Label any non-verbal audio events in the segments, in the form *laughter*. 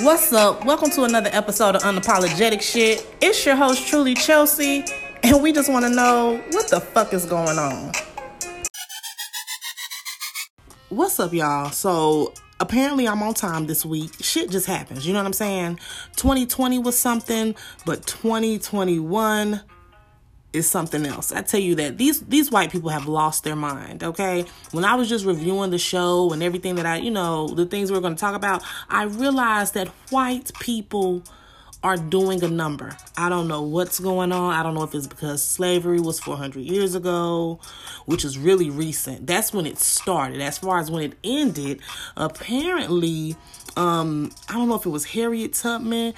What's up? Welcome to another episode of Unapologetic Shit. It's your host, Truly Chelsea, and we just want to know what the fuck is going on. What's up, y'all? So, apparently, I'm on time this week. Shit just happens. You know what I'm saying? 2020 was something, but 2021 is something else. I tell you that these these white people have lost their mind, okay? When I was just reviewing the show and everything that I, you know, the things we are going to talk about, I realized that white people are doing a number. I don't know what's going on. I don't know if it's because slavery was 400 years ago, which is really recent. That's when it started. As far as when it ended, apparently um I don't know if it was Harriet Tubman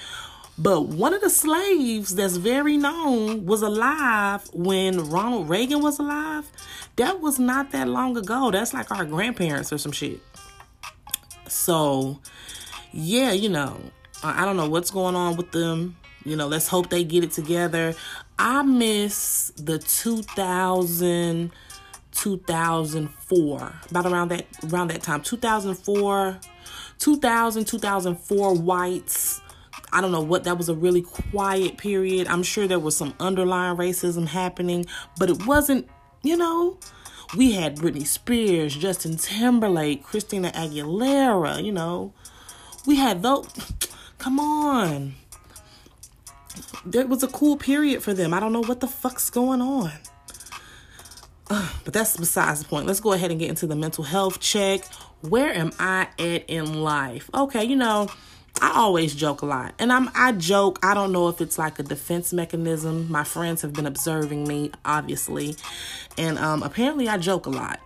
but one of the slaves that's very known was alive when Ronald Reagan was alive. That was not that long ago. That's like our grandparents or some shit. So, yeah, you know, I don't know what's going on with them. You know, let's hope they get it together. I miss the 2000 2004 about around that around that time 2004 2000 2004 whites I don't know what that was a really quiet period. I'm sure there was some underlying racism happening, but it wasn't, you know, we had Britney Spears, Justin Timberlake, Christina Aguilera, you know. We had those *sniffs* come on. It was a cool period for them. I don't know what the fuck's going on. Uh, *sighs* but that's besides the point. Let's go ahead and get into the mental health check. Where am I at in life? Okay, you know, I always joke a lot. And I'm I joke, I don't know if it's like a defense mechanism. My friends have been observing me, obviously. And um apparently I joke a lot.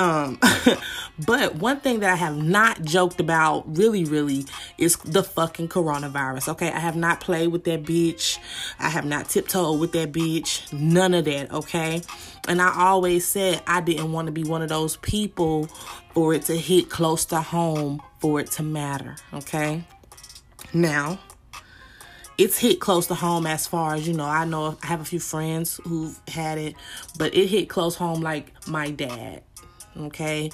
Um, *laughs* but one thing that I have not joked about really, really is the fucking coronavirus. Okay. I have not played with that bitch. I have not tiptoed with that bitch. None of that. Okay. And I always said I didn't want to be one of those people for it to hit close to home for it to matter. Okay. Now, it's hit close to home as far as you know. I know I have a few friends who've had it, but it hit close home like my dad okay?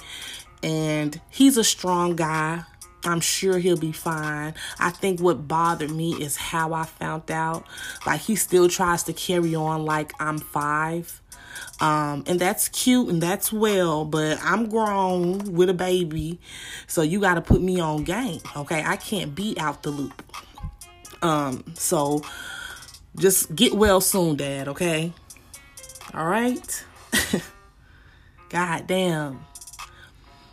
And he's a strong guy. I'm sure he'll be fine. I think what bothered me is how I found out. Like he still tries to carry on like I'm five. Um, and that's cute and that's well, but I'm grown with a baby, so you got to put me on game, okay? I can't be out the loop. Um, so just get well soon, Dad, okay? All right. *laughs* God damn.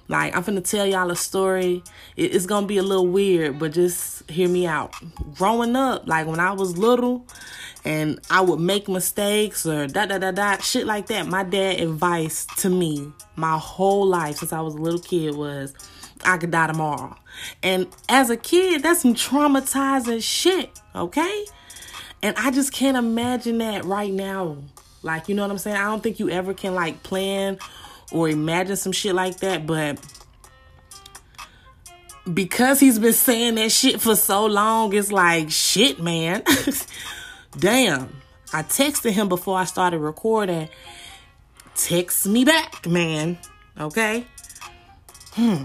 Like, I'm gonna tell y'all a story. It's gonna be a little weird, but just hear me out. Growing up, like when I was little and I would make mistakes or da da da da, shit like that, my dad advice to me my whole life since I was a little kid was I could die tomorrow. And as a kid, that's some traumatizing shit, okay? And I just can't imagine that right now. Like, you know what I'm saying? I don't think you ever can like plan or imagine some shit like that, but because he's been saying that shit for so long, it's like, shit, man. *laughs* Damn. I texted him before I started recording. Text me back, man. Okay? Hmm.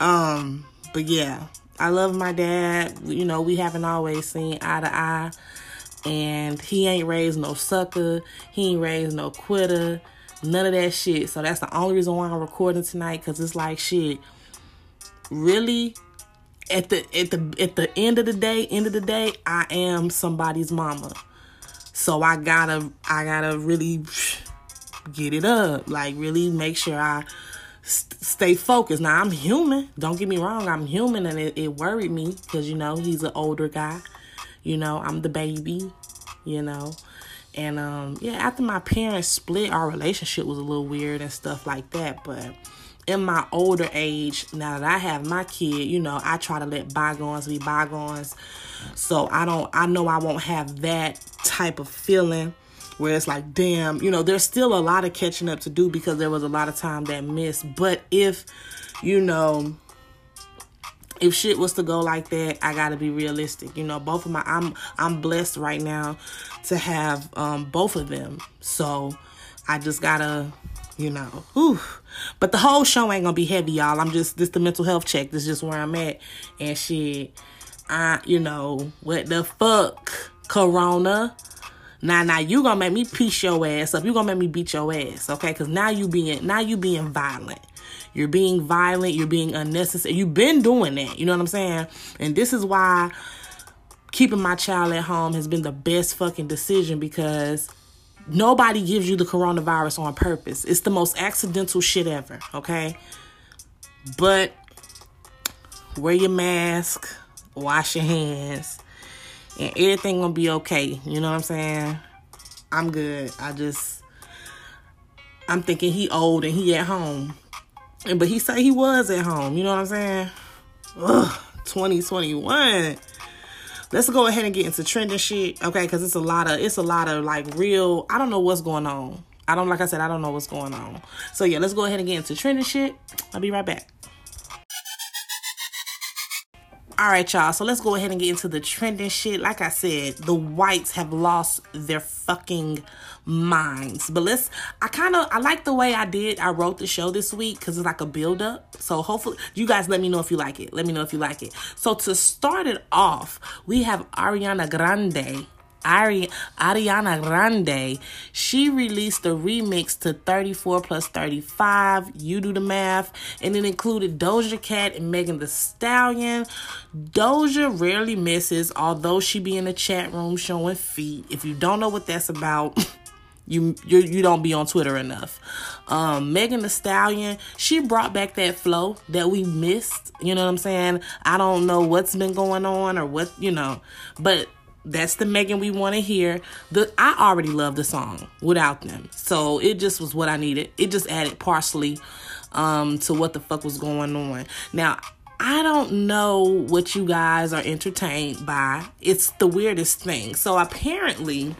Um, but yeah. I love my dad. You know, we haven't always seen eye to eye. And he ain't raised no sucker. He ain't raised no quitter. None of that shit. So that's the only reason why I'm recording tonight. Cause it's like shit. Really, at the at the at the end of the day, end of the day, I am somebody's mama. So I gotta I gotta really get it up. Like really make sure I st- stay focused. Now I'm human. Don't get me wrong. I'm human, and it, it worried me because you know he's an older guy. You know I'm the baby. You know, and um, yeah, after my parents split, our relationship was a little weird and stuff like that. But in my older age, now that I have my kid, you know, I try to let bygones be bygones. So I don't, I know I won't have that type of feeling where it's like, damn, you know, there's still a lot of catching up to do because there was a lot of time that missed. But if, you know, if shit was to go like that, I gotta be realistic. You know, both of my I'm I'm blessed right now to have um both of them. So I just gotta, you know, whew. But the whole show ain't gonna be heavy, y'all. I'm just this the mental health check. This is just where I'm at. And shit. I, you know, what the fuck, Corona? Now, now you gonna make me piece your ass up. You gonna make me beat your ass, okay? Cause now you being now you being violent. You're being violent. You're being unnecessary. You've been doing that. You know what I'm saying? And this is why keeping my child at home has been the best fucking decision because nobody gives you the coronavirus on purpose. It's the most accidental shit ever, okay? But wear your mask, wash your hands, and everything gonna be okay. You know what I'm saying? I'm good. I just I'm thinking he old and he at home. But he said he was at home, you know what I'm saying? Ugh, 2021 let's go ahead and get into trending shit, okay? Because it's a lot of it's a lot of like real. I don't know what's going on. I don't like I said I don't know what's going on. So yeah, let's go ahead and get into trending shit. I'll be right back. All right, y'all. So let's go ahead and get into the trending shit. Like I said, the whites have lost their fucking minds. But let's, I kind of, I like the way I did, I wrote the show this week because it's like a build up. So hopefully, you guys let me know if you like it. Let me know if you like it. So to start it off, we have Ariana Grande Ari- Ariana Grande, she released a remix to 34 plus 35. You do the math. And it included Doja Cat and Megan Thee Stallion. Doja rarely misses, although she be in the chat room showing feet. If you don't know what that's about, *laughs* you you you don't be on Twitter enough. Um, Megan Thee Stallion, she brought back that flow that we missed. You know what I'm saying? I don't know what's been going on or what you know, but that's the Megan we want to hear. The I already love the song without them, so it just was what I needed. It just added parsley um, to what the fuck was going on. Now I don't know what you guys are entertained by. It's the weirdest thing. So apparently,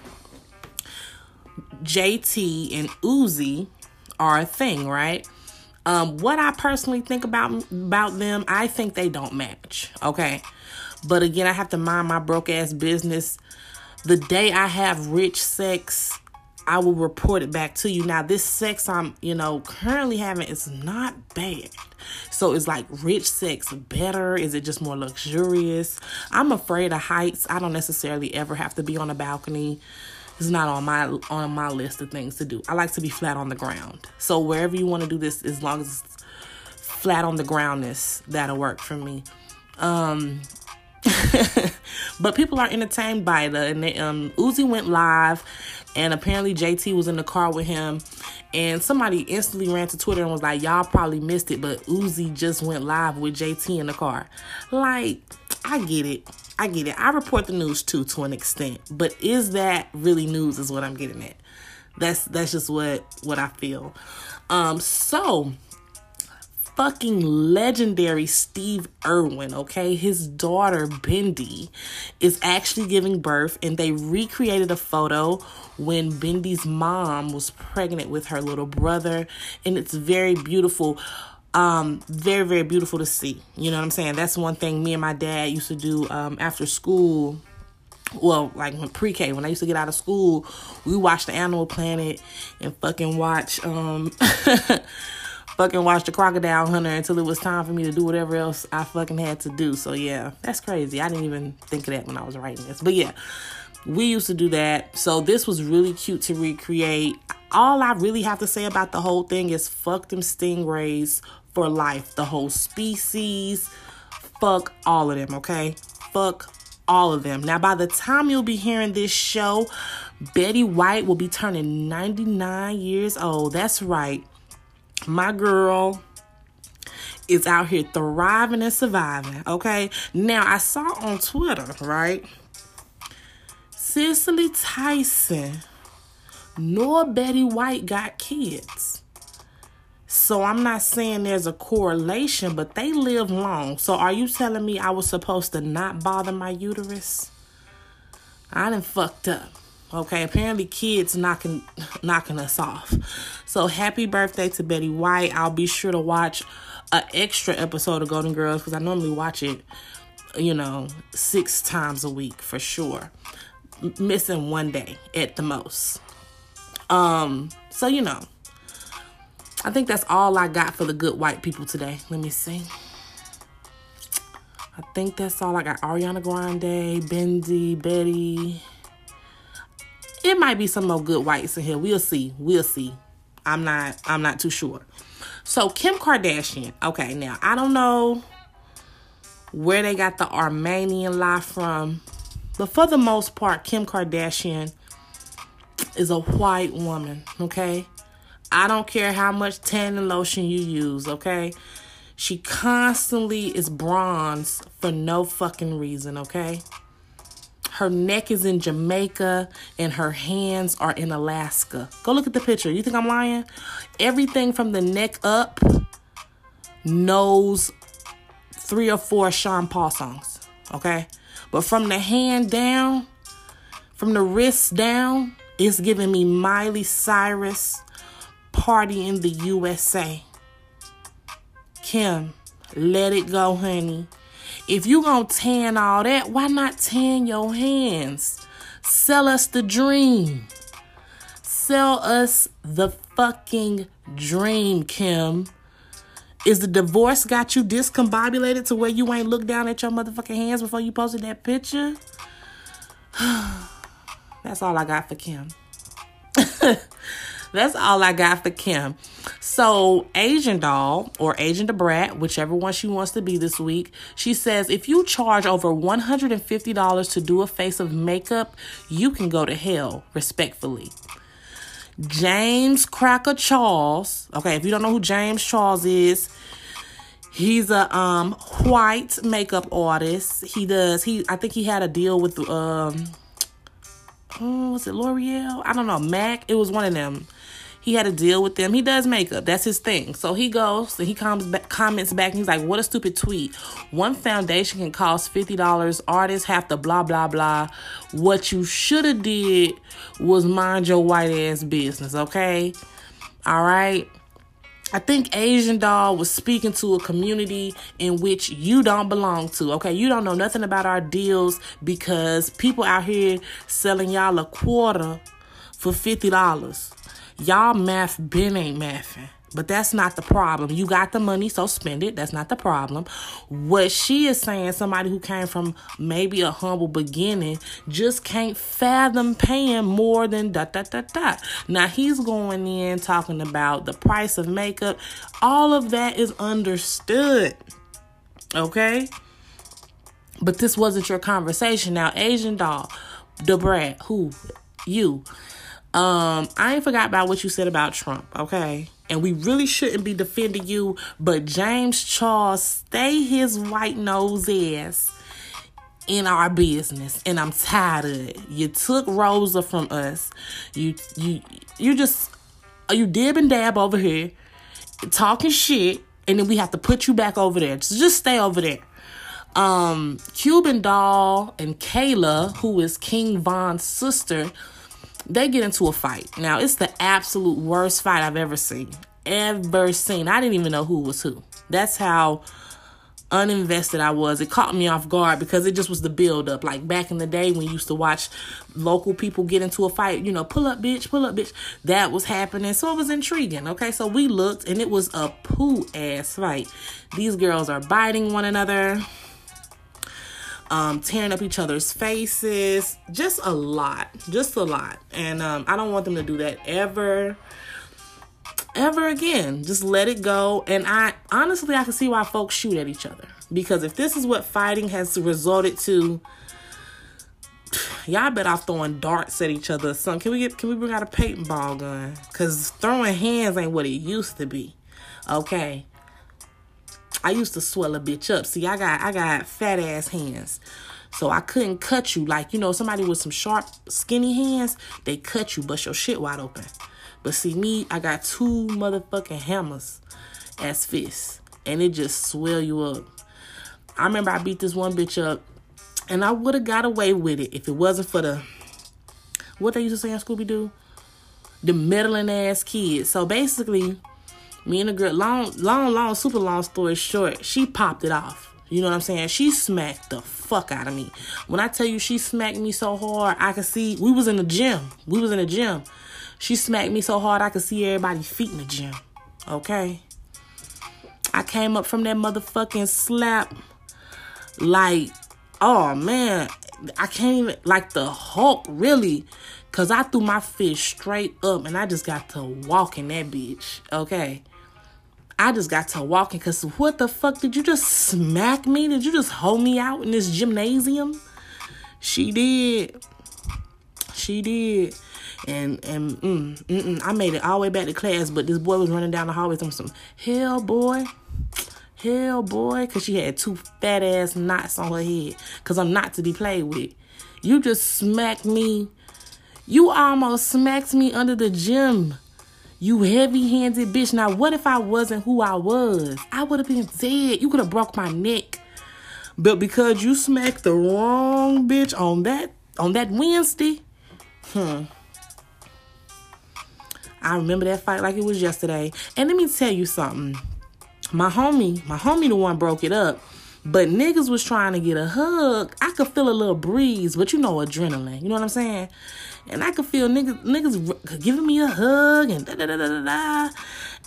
JT and Uzi are a thing, right? Um, what I personally think about about them, I think they don't match. Okay. But again, I have to mind my broke ass business. The day I have rich sex, I will report it back to you. Now, this sex I'm, you know, currently having is not bad. So it's like rich sex better? Is it just more luxurious? I'm afraid of heights. I don't necessarily ever have to be on a balcony. It's not on my on my list of things to do. I like to be flat on the ground. So wherever you want to do this, as long as it's flat on the groundness, that'll work for me. Um, *laughs* but people are entertained by it. And they, um, Uzi went live, and apparently JT was in the car with him. And somebody instantly ran to Twitter and was like, "Y'all probably missed it, but Uzi just went live with JT in the car." Like, I get it. I get it. I report the news too, to an extent. But is that really news? Is what I'm getting at. That's that's just what what I feel. Um, so fucking legendary Steve Irwin, okay? His daughter, Bindi, is actually giving birth, and they recreated a photo when Bindi's mom was pregnant with her little brother, and it's very beautiful. Um, very, very beautiful to see. You know what I'm saying? That's one thing me and my dad used to do um, after school well, like when pre-K, when I used to get out of school, we watched the Animal Planet and fucking watch um *laughs* fucking watch the crocodile hunter until it was time for me to do whatever else I fucking had to do. So yeah, that's crazy. I didn't even think of that when I was writing this. But yeah, we used to do that. So this was really cute to recreate. All I really have to say about the whole thing is fuck them stingrays for life. The whole species. Fuck all of them, okay? Fuck all of them. Now, by the time you'll be hearing this show, Betty White will be turning 99 years old. That's right my girl is out here thriving and surviving. Okay. Now I saw on Twitter, right? Cicely Tyson nor Betty White got kids. So I'm not saying there's a correlation, but they live long. So are you telling me I was supposed to not bother my uterus? I done fucked up. Okay, apparently kids knocking *laughs* knocking us off. So happy birthday to Betty White. I'll be sure to watch an extra episode of Golden Girls because I normally watch it, you know, six times a week for sure. M- missing one day at the most. Um, so you know. I think that's all I got for the good white people today. Let me see. I think that's all I got. Ariana Grande, Bindi, Betty. It might be some more good whites in here. We'll see. We'll see. I'm not I'm not too sure. So Kim Kardashian. Okay, now I don't know where they got the Armenian lie from, but for the most part, Kim Kardashian is a white woman, okay? I don't care how much tanning lotion you use, okay? She constantly is bronze for no fucking reason, okay? Her neck is in Jamaica and her hands are in Alaska. Go look at the picture. You think I'm lying? Everything from the neck up knows three or four Sean Paul songs, okay? But from the hand down, from the wrist down, it's giving me Miley Cyrus party in the USA. Kim, let it go, honey. If you gonna tan all that, why not tan your hands? Sell us the dream. Sell us the fucking dream, Kim. Is the divorce got you discombobulated to where you ain't looked down at your motherfucking hands before you posted that picture? *sighs* That's all I got for Kim. *laughs* That's all I got for Kim. So, Asian doll or Asian Brat, whichever one she wants to be this week, she says if you charge over $150 to do a face of makeup, you can go to hell, respectfully. James Cracker Charles, okay, if you don't know who James Charles is, he's a um white makeup artist. He does he I think he had a deal with um oh, was it L'Oreal? I don't know, Mac. It was one of them. He had to deal with them. He does makeup. That's his thing. So he goes and he comes back, comments back and he's like, "What a stupid tweet. One foundation can cost fifty dollars. Artists have to blah blah blah. What you should have did was mind your white ass business. Okay, all right." I think Asian Doll was speaking to a community in which you don't belong to. Okay, you don't know nothing about our deals because people out here selling y'all a quarter for fifty dollars. Y'all math been ain't mathing. But that's not the problem. You got the money, so spend it. That's not the problem. What she is saying, somebody who came from maybe a humble beginning, just can't fathom paying more than da da da da. Now he's going in talking about the price of makeup. All of that is understood. Okay? But this wasn't your conversation. Now, Asian doll, Da Brat, who? You. Um, I ain't forgot about what you said about Trump, okay? And we really shouldn't be defending you, but James Charles, stay his white nose ass in our business. And I'm tired of it. You took Rosa from us. You you you just you dib and dab over here, talking shit, and then we have to put you back over there. So just stay over there. Um, Cuban doll and Kayla, who is King Von's sister, they get into a fight. Now, it's the absolute worst fight I've ever seen. Ever seen. I didn't even know who was who. That's how uninvested I was. It caught me off guard because it just was the build up. Like back in the day when you used to watch local people get into a fight, you know, pull up bitch, pull up bitch. That was happening. So it was intriguing. Okay, so we looked and it was a poo ass fight. These girls are biting one another um, tearing up each other's faces, just a lot, just a lot. And um, I don't want them to do that ever, ever again. Just let it go. And I honestly, I can see why folks shoot at each other because if this is what fighting has resulted to, y'all bet off throwing darts at each other. Son, can we get? Can we bring out a paintball gun? Cause throwing hands ain't what it used to be. Okay. I used to swell a bitch up. See, I got I got fat ass hands. So I couldn't cut you like, you know, somebody with some sharp, skinny hands, they cut you, bust your shit wide open. But see me, I got two motherfucking hammers as fists. And it just swell you up. I remember I beat this one bitch up and I would have got away with it if it wasn't for the what they used to say in Scooby Doo? The meddling ass kids. So basically, me and the girl, long, long, long, super long story short, she popped it off. You know what I'm saying? She smacked the fuck out of me. When I tell you she smacked me so hard, I could see we was in the gym. We was in the gym. She smacked me so hard I could see everybody's feet in the gym. Okay? I came up from that motherfucking slap Like, oh man, I can't even like the Hulk really. Cause I threw my fist straight up and I just got to walk in that bitch. Okay. I just got to walking because what the fuck did you just smack me? Did you just hold me out in this gymnasium? She did. She did. And and mm, mm, I made it all the way back to class, but this boy was running down the hallway from some hell boy. Hell boy, cause she had two fat ass knots on her head. Cause I'm not to be played with. You just smacked me. You almost smacked me under the gym. You heavy handed bitch. Now, what if I wasn't who I was? I would have been dead. You could have broke my neck. But because you smacked the wrong bitch on that on that Wednesday, hmm. I remember that fight like it was yesterday. And let me tell you something. My homie, my homie the one broke it up. But niggas was trying to get a hug. I could feel a little breeze, but you know adrenaline. You know what I'm saying? And I could feel niggas niggas giving me a hug and da da da da da.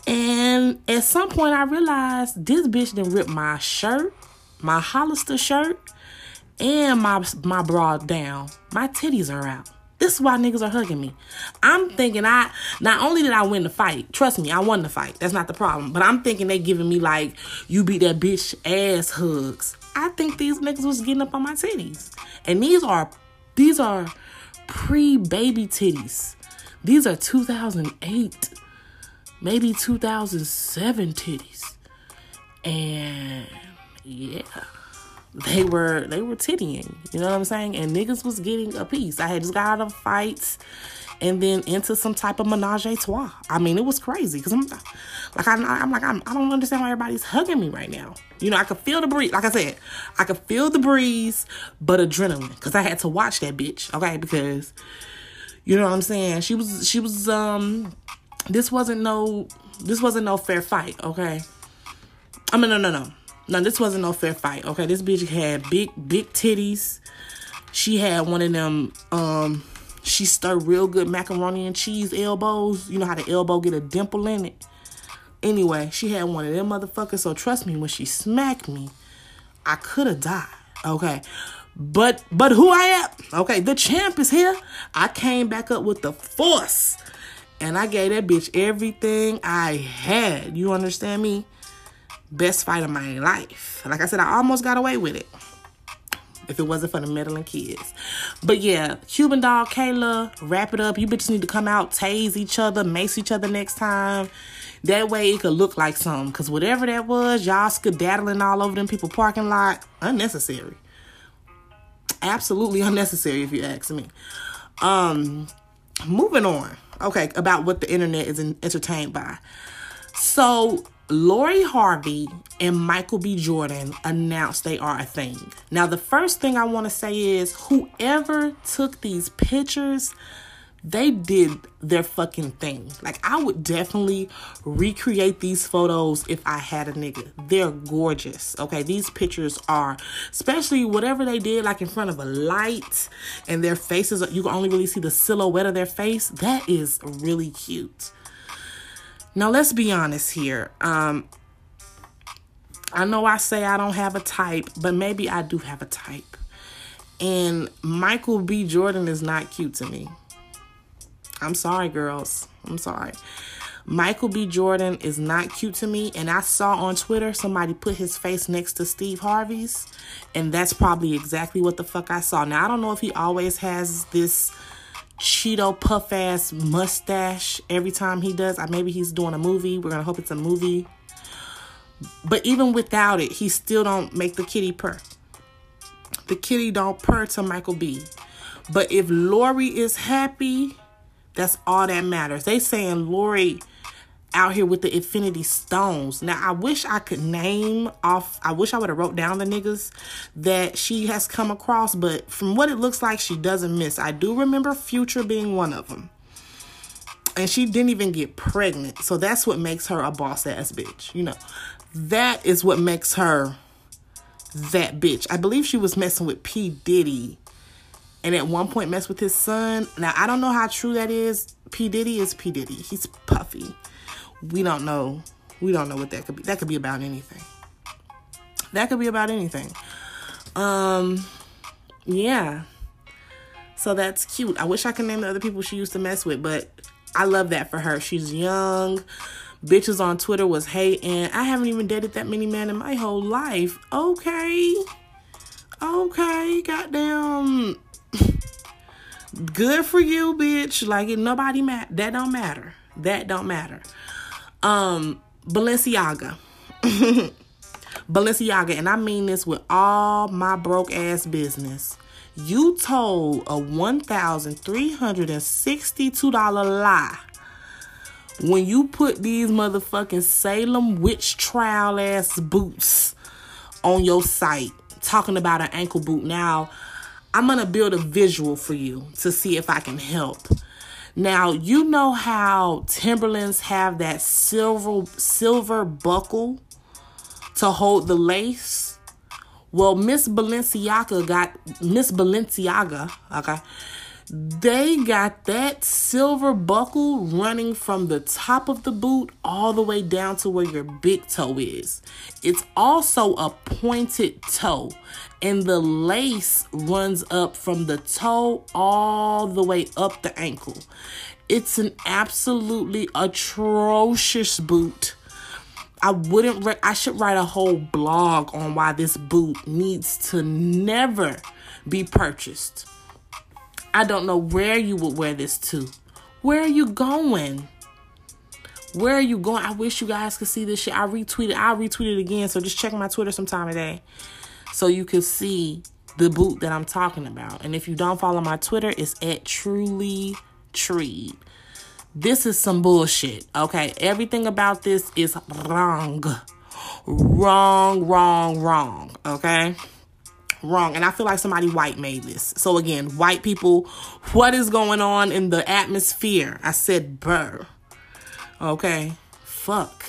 And at some point I realized this bitch didn't rip my shirt, my Hollister shirt, and my my bra down. My titties are out. This is why niggas are hugging me. I'm thinking I not only did I win the fight, trust me, I won the fight. That's not the problem. But I'm thinking they giving me like you beat that bitch ass hugs. I think these niggas was getting up on my titties. And these are these are pre-baby titties. These are 2008, maybe 2007 titties. And yeah they were they were tittying. You know what I'm saying? And niggas was getting a piece. I had just got out of fights and then into some type of menage a trois. I mean, it was crazy because I'm like I'm, I'm like I'm, I don't understand why everybody's hugging me right now. You know, I could feel the breeze. Like I said, I could feel the breeze, but adrenaline because I had to watch that bitch. Okay, because you know what I'm saying. She was she was um. This wasn't no this wasn't no fair fight. Okay. I mean, no, no, no. Now this wasn't no fair fight. Okay, this bitch had big, big titties. She had one of them. Um, she stirred real good macaroni and cheese elbows. You know how the elbow get a dimple in it. Anyway, she had one of them motherfuckers. So trust me, when she smacked me, I could have died. Okay. But but who I am? Okay, the champ is here. I came back up with the force. And I gave that bitch everything I had. You understand me? Best fight of my life. Like I said, I almost got away with it. If it wasn't for the meddling kids. But yeah, Cuban Doll Kayla, wrap it up. You bitches need to come out, tase each other, mace each other next time. That way it could look like something. Because whatever that was, y'all skedaddling all over them people parking lot, unnecessary. Absolutely unnecessary if you ask me. Um, moving on. Okay, about what the internet is entertained by. So Lori Harvey and Michael B. Jordan announced they are a thing. Now, the first thing I want to say is whoever took these pictures, they did their fucking thing. Like, I would definitely recreate these photos if I had a nigga. They're gorgeous. Okay, these pictures are, especially whatever they did, like in front of a light and their faces, you can only really see the silhouette of their face. That is really cute. Now, let's be honest here. Um, I know I say I don't have a type, but maybe I do have a type. And Michael B. Jordan is not cute to me. I'm sorry, girls. I'm sorry. Michael B. Jordan is not cute to me. And I saw on Twitter somebody put his face next to Steve Harvey's. And that's probably exactly what the fuck I saw. Now, I don't know if he always has this Cheeto puff ass mustache every time he does. Maybe he's doing a movie. We're gonna hope it's a movie. But even without it, he still don't make the kitty purr. The kitty don't purr to Michael B. But if Lori is happy, that's all that matters. They saying Lori out here with the infinity stones. Now I wish I could name off I wish I would have wrote down the niggas that she has come across, but from what it looks like she doesn't miss. I do remember Future being one of them. And she didn't even get pregnant. So that's what makes her a boss ass bitch. You know. That is what makes her that bitch. I believe she was messing with P Diddy and at one point messed with his son. Now I don't know how true that is. P Diddy is P Diddy. He's puffy we don't know. We don't know what that could be. That could be about anything. That could be about anything. Um, yeah. So that's cute. I wish I could name the other people she used to mess with, but I love that for her. She's young. Bitches on Twitter was hating. I haven't even dated that many men in my whole life. Okay. Okay, goddamn. *laughs* Good for you, bitch. Like nobody that don't matter. That don't matter. Um, Balenciaga. *laughs* Balenciaga, and I mean this with all my broke ass business. You told a $1,362 lie when you put these motherfucking Salem witch trial ass boots on your site talking about an ankle boot. Now, I'm to build a visual for you to see if I can help. Now, you know how Timberlands have that silver silver buckle to hold the lace? Well, Miss Balenciaga got Miss Balenciaga, okay? They got that silver buckle running from the top of the boot all the way down to where your big toe is. It's also a pointed toe, and the lace runs up from the toe all the way up the ankle. It's an absolutely atrocious boot. I wouldn't, re- I should write a whole blog on why this boot needs to never be purchased. I don't know where you would wear this to. Where are you going? Where are you going? I wish you guys could see this shit. I retweeted. I retweeted again. So just check my Twitter sometime today so you can see the boot that I'm talking about. And if you don't follow my Twitter, it's at truly treed. This is some bullshit. Okay. Everything about this is wrong. Wrong, wrong, wrong. Okay wrong. And I feel like somebody white made this. So again, white people, what is going on in the atmosphere? I said burr. Okay. Fuck.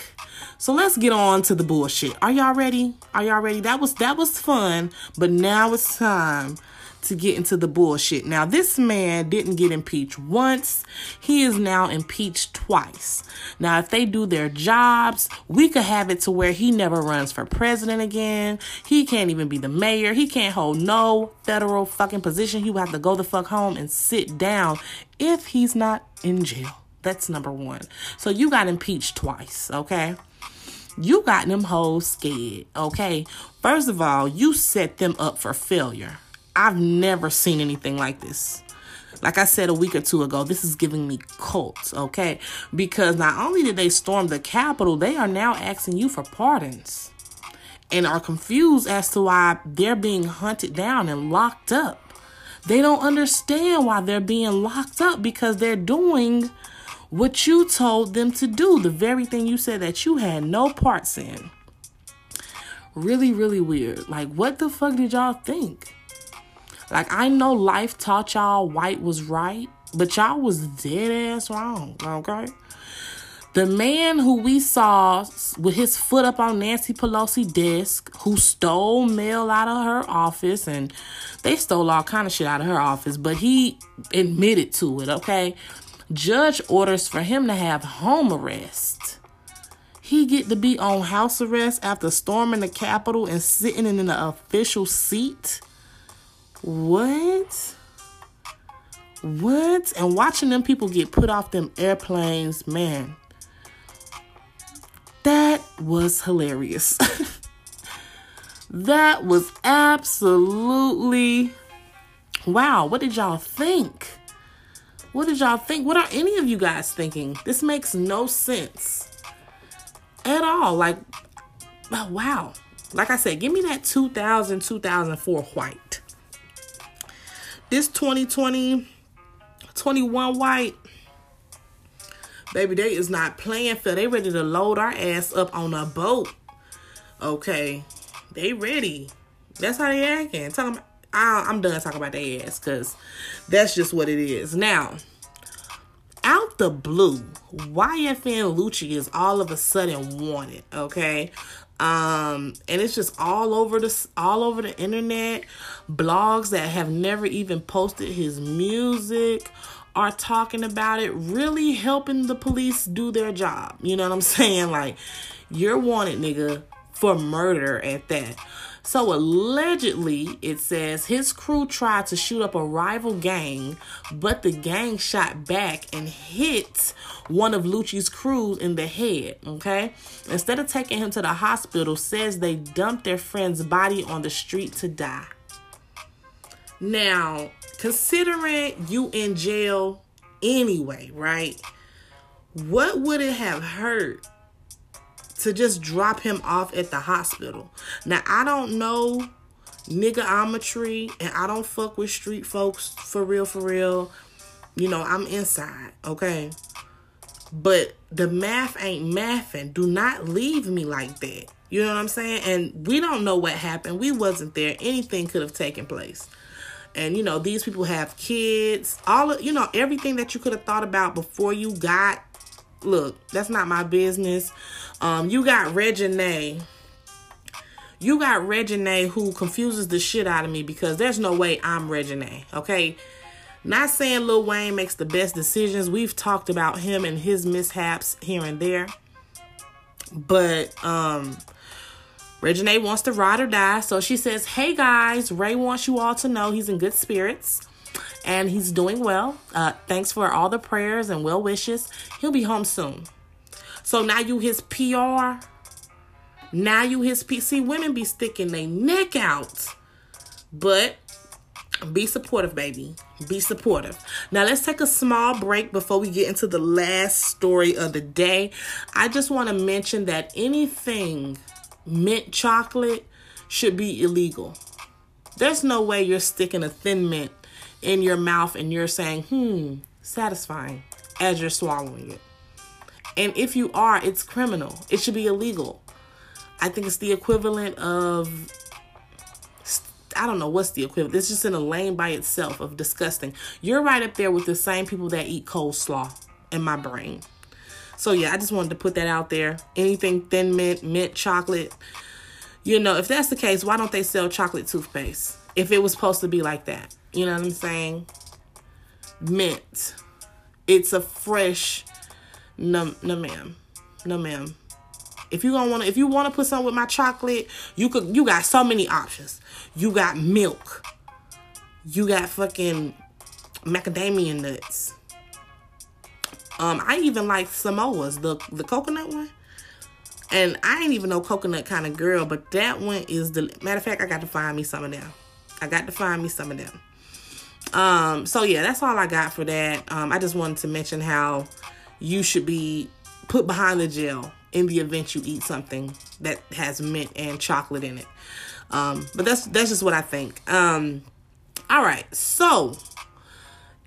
So let's get on to the bullshit. Are y'all ready? Are y'all ready? That was that was fun, but now it's time to get into the bullshit. Now, this man didn't get impeached once, he is now impeached twice. Now, if they do their jobs, we could have it to where he never runs for president again. He can't even be the mayor. He can't hold no federal fucking position. He will have to go the fuck home and sit down if he's not in jail. That's number one. So you got impeached twice, okay? You got them hoes scared, okay? First of all, you set them up for failure. I've never seen anything like this. Like I said a week or two ago, this is giving me cults, okay? Because not only did they storm the Capitol, they are now asking you for pardons and are confused as to why they're being hunted down and locked up. They don't understand why they're being locked up because they're doing what you told them to do, the very thing you said that you had no parts in. Really, really weird. Like, what the fuck did y'all think? Like I know life taught y'all white was right, but y'all was dead ass wrong, okay? The man who we saw with his foot up on Nancy Pelosi desk, who stole mail out of her office, and they stole all kind of shit out of her office, but he admitted to it, okay? Judge orders for him to have home arrest. He get to be on house arrest after storming the Capitol and sitting in an official seat. What? What? And watching them people get put off them airplanes, man. That was hilarious. *laughs* that was absolutely wow. What did y'all think? What did y'all think? What are any of you guys thinking? This makes no sense at all. Like, oh, wow. Like I said, give me that 2000, 2004 white. This 2020, 21 white, baby, they is not playing for. They ready to load our ass up on a boat. Okay, they ready. That's how they acting. Talking I, I'm done talking about their ass because that's just what it is. Now, out the blue, YFN Lucci is all of a sudden wanted. Okay, um and it's just all over the all over the internet. Blogs that have never even posted his music are talking about it really helping the police do their job. You know what i'm *laughs* saying? Like you're wanted nigga for murder at that. So allegedly, it says his crew tried to shoot up a rival gang, but the gang shot back and hit one of Lucci's crews in the head. Okay, instead of taking him to the hospital, says they dumped their friend's body on the street to die. Now, considering you in jail anyway, right? What would it have hurt to just drop him off at the hospital. Now, I don't know niggaometry and I don't fuck with street folks for real, for real. You know, I'm inside, okay? But the math ain't mathing. Do not leave me like that. You know what I'm saying? And we don't know what happened. We wasn't there. Anything could have taken place. And you know, these people have kids. All of, you know, everything that you could have thought about before you got look, that's not my business. Um, you got Reginae. You got Reginae who confuses the shit out of me because there's no way I'm Reginae, okay? Not saying Lil Wayne makes the best decisions. We've talked about him and his mishaps here and there. But um Reginae wants to ride or die. So she says, Hey guys, Ray wants you all to know he's in good spirits and he's doing well. Uh, thanks for all the prayers and well wishes. He'll be home soon. So now you his PR. Now you his PC. Women be sticking their neck out. But be supportive, baby. Be supportive. Now, let's take a small break before we get into the last story of the day. I just want to mention that anything mint chocolate should be illegal. There's no way you're sticking a thin mint in your mouth and you're saying, hmm, satisfying as you're swallowing it. And if you are, it's criminal. It should be illegal. I think it's the equivalent of I don't know what's the equivalent. It's just in a lane by itself of disgusting. You're right up there with the same people that eat coleslaw in my brain. So yeah, I just wanted to put that out there. Anything thin mint, mint chocolate. You know, if that's the case, why don't they sell chocolate toothpaste? If it was supposed to be like that. You know what I'm saying? Mint. It's a fresh no no ma'am. No ma'am. If you gonna wanna if you wanna put something with my chocolate, you could you got so many options. You got milk. You got fucking macadamia nuts. Um, I even like Samoa's, the the coconut one. And I ain't even no coconut kind of girl, but that one is the matter of fact, I got to find me some of them. I got to find me some of them. Um, so yeah, that's all I got for that. Um, I just wanted to mention how you should be put behind the jail in the event you eat something that has mint and chocolate in it. Um, but that's that's just what I think. Um, all right, so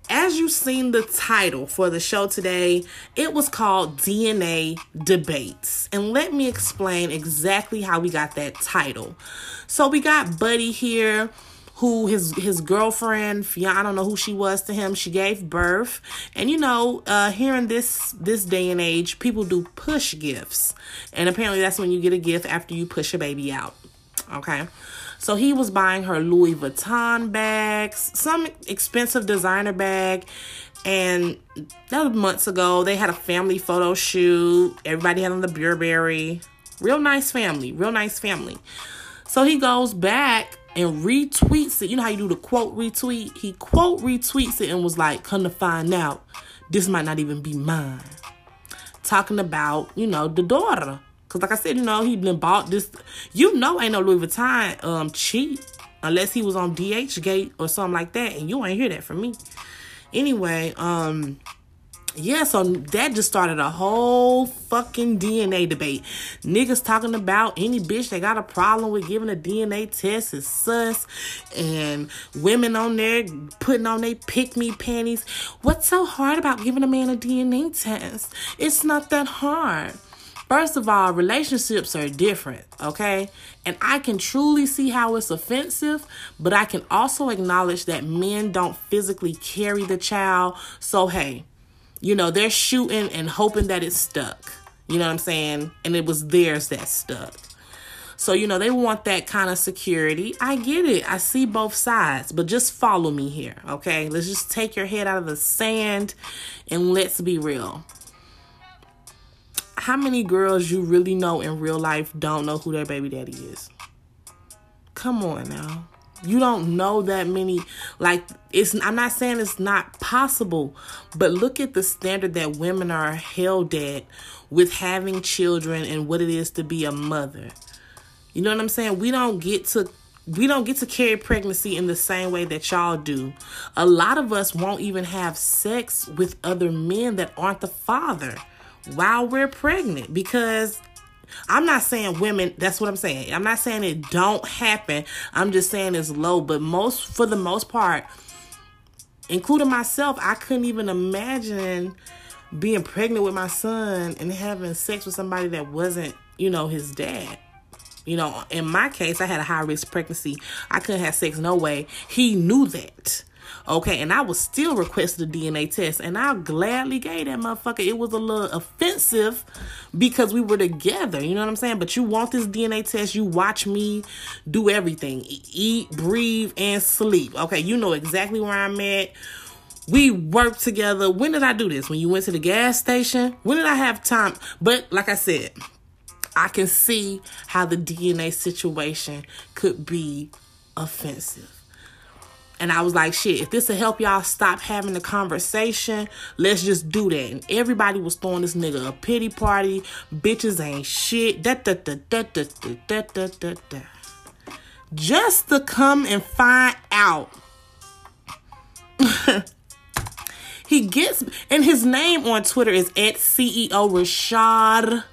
as you've seen the title for the show today, it was called DNA Debates. And let me explain exactly how we got that title. So we got Buddy here who his his girlfriend, I don't know who she was to him. She gave birth, and you know, uh, here in this this day and age, people do push gifts, and apparently that's when you get a gift after you push a baby out. Okay. So he was buying her Louis Vuitton bags, some expensive designer bag. And that was months ago. They had a family photo shoot. Everybody had on the Burberry. Real nice family. Real nice family. So he goes back and retweets it. You know how you do the quote retweet? He quote retweets it and was like, come to find out, this might not even be mine. Talking about, you know, the daughter. Cause like I said, you know, he been bought this. You know, ain't no Louis Vuitton um cheap unless he was on DH Gate or something like that, and you ain't hear that from me. Anyway, um, yeah, so that just started a whole fucking DNA debate. Niggas talking about any bitch that got a problem with giving a DNA test is sus, and women on there putting on their pick me panties. What's so hard about giving a man a DNA test? It's not that hard. First of all, relationships are different, okay? And I can truly see how it's offensive, but I can also acknowledge that men don't physically carry the child. So, hey, you know, they're shooting and hoping that it stuck. You know what I'm saying? And it was theirs that stuck. So, you know, they want that kind of security. I get it. I see both sides, but just follow me here, okay? Let's just take your head out of the sand and let's be real. how many girls you really know in real life don't know who their baby daddy is? Come on now. You don't know that many like it's I'm not saying it's not possible, but look at the standard that women are held at with having children and what it is to be a mother. You know what I'm saying? We don't get to we don't get to carry pregnancy in the same way that y'all do. A lot of us won't even have sex with other men that aren't the father while we're pregnant because I'm not saying women, that's what I'm saying. I'm not saying it don't happen. I'm just saying it's low, but most for the most part, including myself, I couldn't even imagine being pregnant with my son and having sex with somebody that wasn't, you know, his dad. You know, in my case, I had a high risk pregnancy. I couldn't have sex no way. He knew that. Okay, and I was still requested a DNA test, and I gladly gave that motherfucker. It was a little offensive because we were together. You know what I'm saying? But you want this DNA test? You watch me do everything: eat, breathe, and sleep. Okay, you know exactly where I'm at. We worked together. When did I do this? When you went to the gas station? When did I have time? But like I said, I can see how the DNA situation could be offensive. And I was like, shit, if this will help y'all stop having the conversation, let's just do that. And everybody was throwing this nigga a pity party. Bitches ain't shit. Da, da, da, da, da, da, da, da, da. Just to come and find out. *laughs* he gets, and his name on Twitter is at CEO Rashad.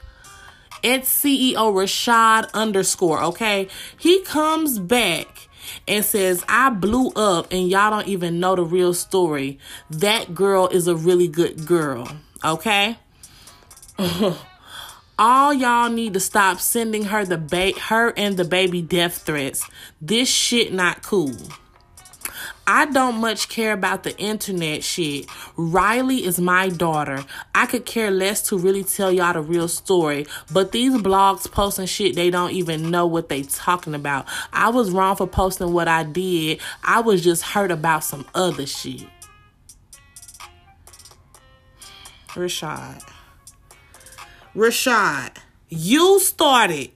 At CEO Rashad underscore, okay? He comes back and says, I blew up and y'all don't even know the real story. That girl is a really good girl. Okay? *laughs* All y'all need to stop sending her the ba- her and the baby death threats. This shit not cool. I don't much care about the internet shit. Riley is my daughter. I could care less to really tell y'all the real story. But these blogs posting shit, they don't even know what they talking about. I was wrong for posting what I did. I was just hurt about some other shit. Rashad. Rashad, you started.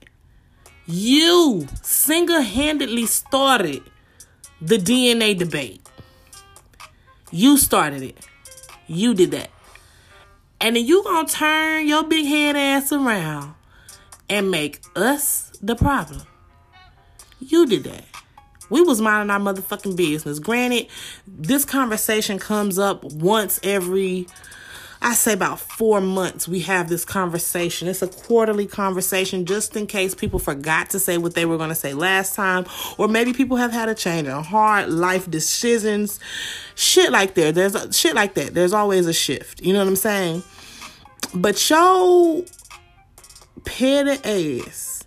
You single handedly started the DNA debate. You started it. You did that. And then you gonna turn your big head ass around and make us the problem. You did that. We was minding our motherfucking business. Granted, this conversation comes up once every I say about four months we have this conversation. It's a quarterly conversation just in case people forgot to say what they were going to say last time, or maybe people have had a change in heart, life decisions, shit like that. There's a, shit like that. There's always a shift. You know what I'm saying? But yo, petty ass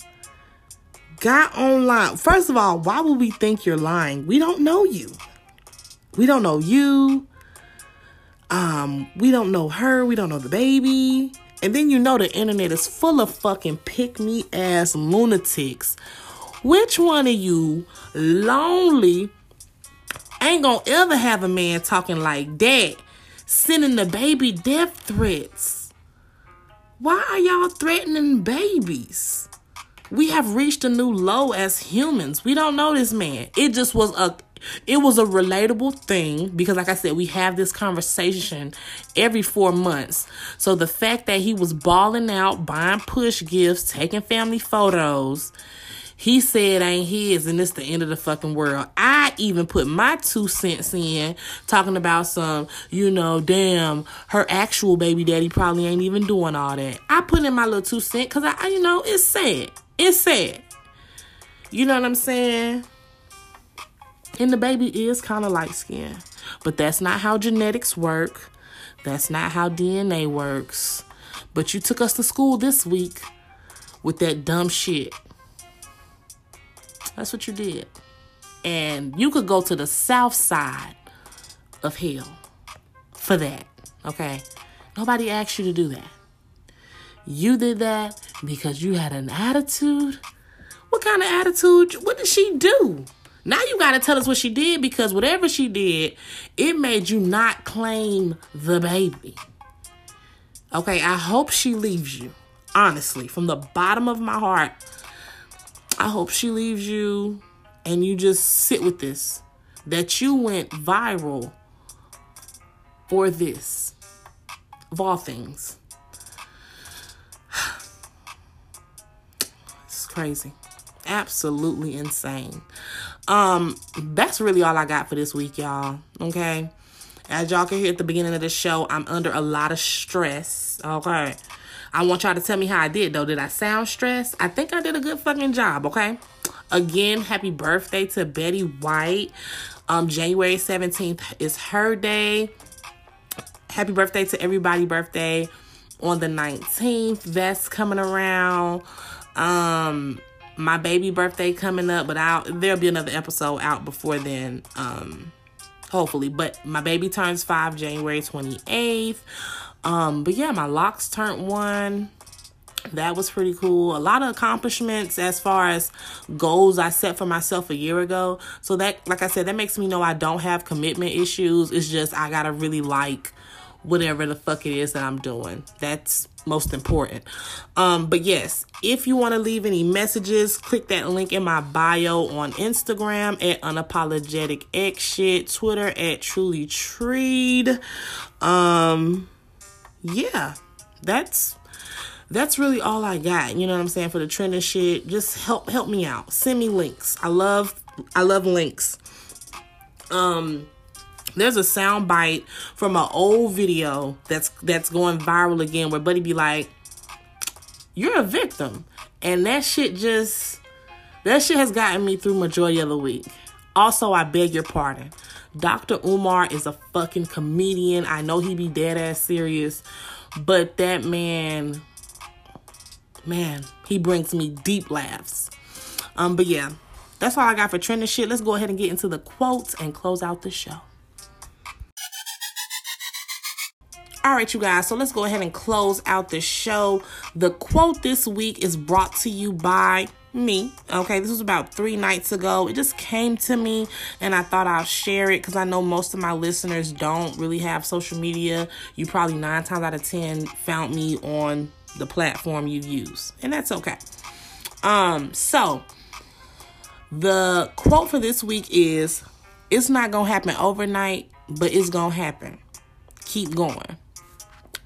got online. First of all, why would we think you're lying? We don't know you. We don't know you. Um, we don't know her, we don't know the baby. And then you know the internet is full of fucking pick me ass lunatics. Which one of you lonely ain't gonna ever have a man talking like that, sending the baby death threats? Why are y'all threatening babies? We have reached a new low as humans. We don't know this man. It just was a it was a relatable thing because like I said, we have this conversation every four months. So the fact that he was balling out, buying push gifts, taking family photos, he said ain't his and it's the end of the fucking world. I even put my two cents in talking about some, you know, damn, her actual baby daddy probably ain't even doing all that. I put in my little two cents because I, you know, it's sad. It's sad. You know what I'm saying? And the baby is kind of light skinned. But that's not how genetics work. That's not how DNA works. But you took us to school this week with that dumb shit. That's what you did. And you could go to the south side of hell for that. Okay? Nobody asked you to do that. You did that because you had an attitude. What kind of attitude? What did she do? Now you got to tell us what she did because whatever she did, it made you not claim the baby. Okay, I hope she leaves you. Honestly, from the bottom of my heart, I hope she leaves you and you just sit with this that you went viral for this of all things. *sighs* It's crazy. Absolutely insane. Um, that's really all I got for this week, y'all. Okay. As y'all can hear at the beginning of the show, I'm under a lot of stress. Okay. I want y'all to tell me how I did though. Did I sound stressed? I think I did a good fucking job, okay? Again, happy birthday to Betty White. Um, January 17th is her day. Happy birthday to everybody birthday on the 19th. That's coming around. Um, my baby birthday coming up, but I'll there'll be another episode out before then. Um, hopefully. But my baby turns five January 28th. Um, but yeah, my locks turned one. That was pretty cool. A lot of accomplishments as far as goals I set for myself a year ago. So that like I said, that makes me know I don't have commitment issues. It's just I gotta really like whatever the fuck it is that I'm doing. That's most important. Um, but yes, if you want to leave any messages, click that link in my bio on Instagram at unapologetic x shit, Twitter at truly treed. Um, yeah, that's that's really all I got. You know what I'm saying for the trending shit. Just help help me out. Send me links. I love I love links. Um there's a sound bite from an old video that's that's going viral again where Buddy be like, You're a victim. And that shit just that shit has gotten me through majority of the week. Also, I beg your pardon. Dr. Umar is a fucking comedian. I know he be dead ass serious, but that man, man, he brings me deep laughs. Um, but yeah, that's all I got for trending shit. Let's go ahead and get into the quotes and close out the show. All right, you guys, so let's go ahead and close out the show. The quote this week is brought to you by me. Okay, this was about three nights ago. It just came to me and I thought I'll share it because I know most of my listeners don't really have social media. You probably nine times out of ten found me on the platform you use, and that's okay. Um, so the quote for this week is It's not gonna happen overnight, but it's gonna happen. Keep going.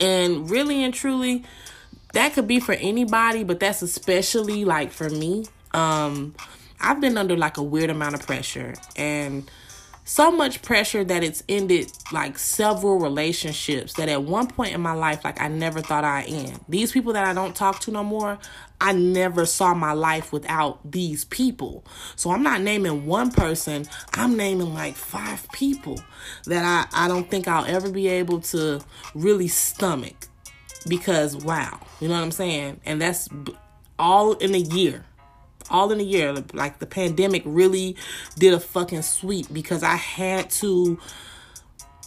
And really and truly, that could be for anybody, but that's especially like for me. Um, I've been under like a weird amount of pressure and so much pressure that it's ended like several relationships that at one point in my life like I never thought I'd end. These people that I don't talk to no more, I never saw my life without these people. So I'm not naming one person, I'm naming like five people that I, I don't think I'll ever be able to really stomach because wow, you know what I'm saying? And that's all in a year all in a year. Like the pandemic really did a fucking sweep because I had to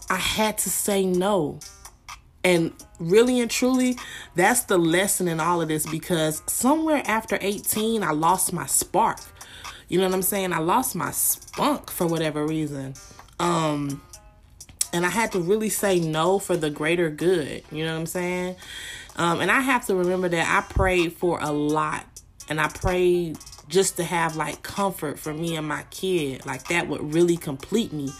I had to say no. And really and truly, that's the lesson in all of this because somewhere after 18, I lost my spark. You know what I'm saying? I lost my spunk for whatever reason. Um and I had to really say no for the greater good. You know what I'm saying? Um, and I have to remember that I prayed for a lot and I prayed just to have like comfort for me and my kid. Like that would really complete me.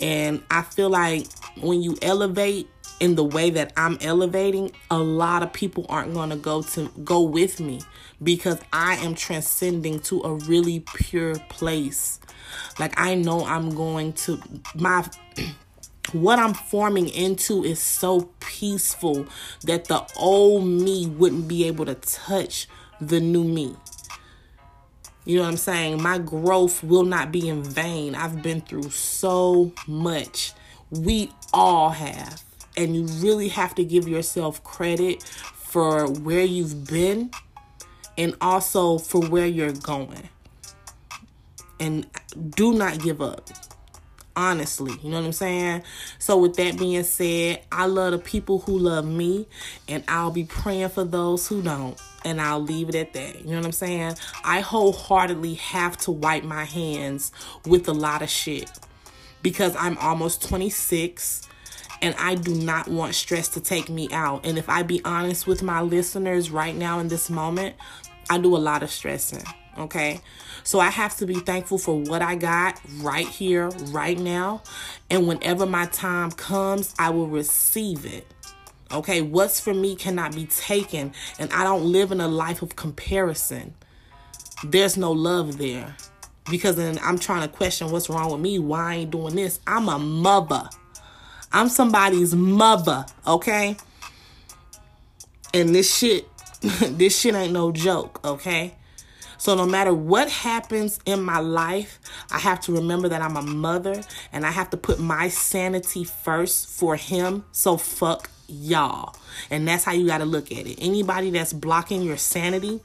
And I feel like when you elevate in the way that I'm elevating, a lot of people aren't going to go to go with me because I am transcending to a really pure place. Like I know I'm going to my *clears throat* what I'm forming into is so peaceful that the old me wouldn't be able to touch the new me. You know what I'm saying? My growth will not be in vain. I've been through so much. We all have. And you really have to give yourself credit for where you've been and also for where you're going. And do not give up honestly. You know what I'm saying? So, with that being said, I love the people who love me, and I'll be praying for those who don't. And I'll leave it at that. You know what I'm saying? I wholeheartedly have to wipe my hands with a lot of shit because I'm almost 26 and I do not want stress to take me out. And if I be honest with my listeners right now in this moment, I do a lot of stressing. Okay. So I have to be thankful for what I got right here, right now. And whenever my time comes, I will receive it. Okay. What's for me cannot be taken. And I don't live in a life of comparison. There's no love there. Because then I'm trying to question what's wrong with me. Why I ain't doing this? I'm a mother. I'm somebody's mother, okay? And this shit, *laughs* this shit ain't no joke, okay? So no matter what happens in my life, I have to remember that I'm a mother and I have to put my sanity first for him. So fuck y'all. And that's how you got to look at it. Anybody that's blocking your sanity,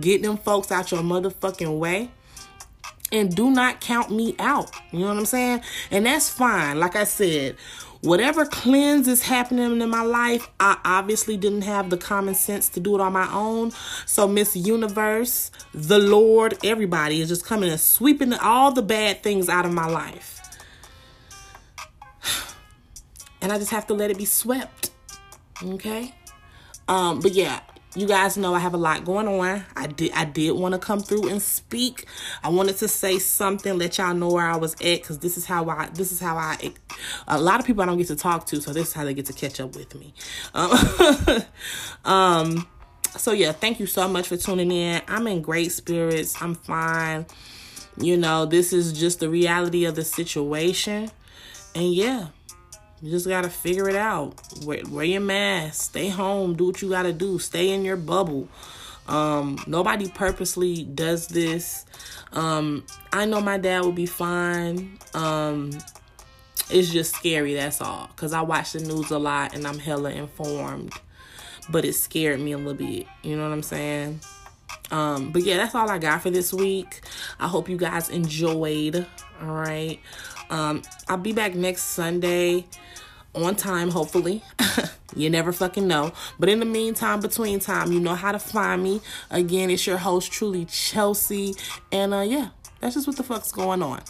get them folks out your motherfucking way and do not count me out. You know what I'm saying? And that's fine. Like I said, whatever cleanse is happening in my life, I obviously didn't have the common sense to do it on my own. So Miss Universe, the Lord, everybody is just coming and sweeping all the bad things out of my life. And I just have to let it be swept. Okay? Um, but yeah, you guys know I have a lot going on. I did I did want to come through and speak. I wanted to say something, let y'all know where I was at, because this is how I this is how I a lot of people I don't get to talk to, so this is how they get to catch up with me. Um, *laughs* um so yeah, thank you so much for tuning in. I'm in great spirits. I'm fine. You know, this is just the reality of the situation. And yeah. You just gotta figure it out. Wear, wear your mask. Stay home. Do what you gotta do. Stay in your bubble. Um, nobody purposely does this. Um, I know my dad will be fine. Um, it's just scary. That's all. Cause I watch the news a lot and I'm hella informed. But it scared me a little bit. You know what I'm saying? Um, but yeah, that's all I got for this week. I hope you guys enjoyed. All right. Um, I'll be back next Sunday on time, hopefully. *laughs* you never fucking know. But in the meantime, between time, you know how to find me. Again, it's your host, truly Chelsea. And uh yeah, that's just what the fuck's going on.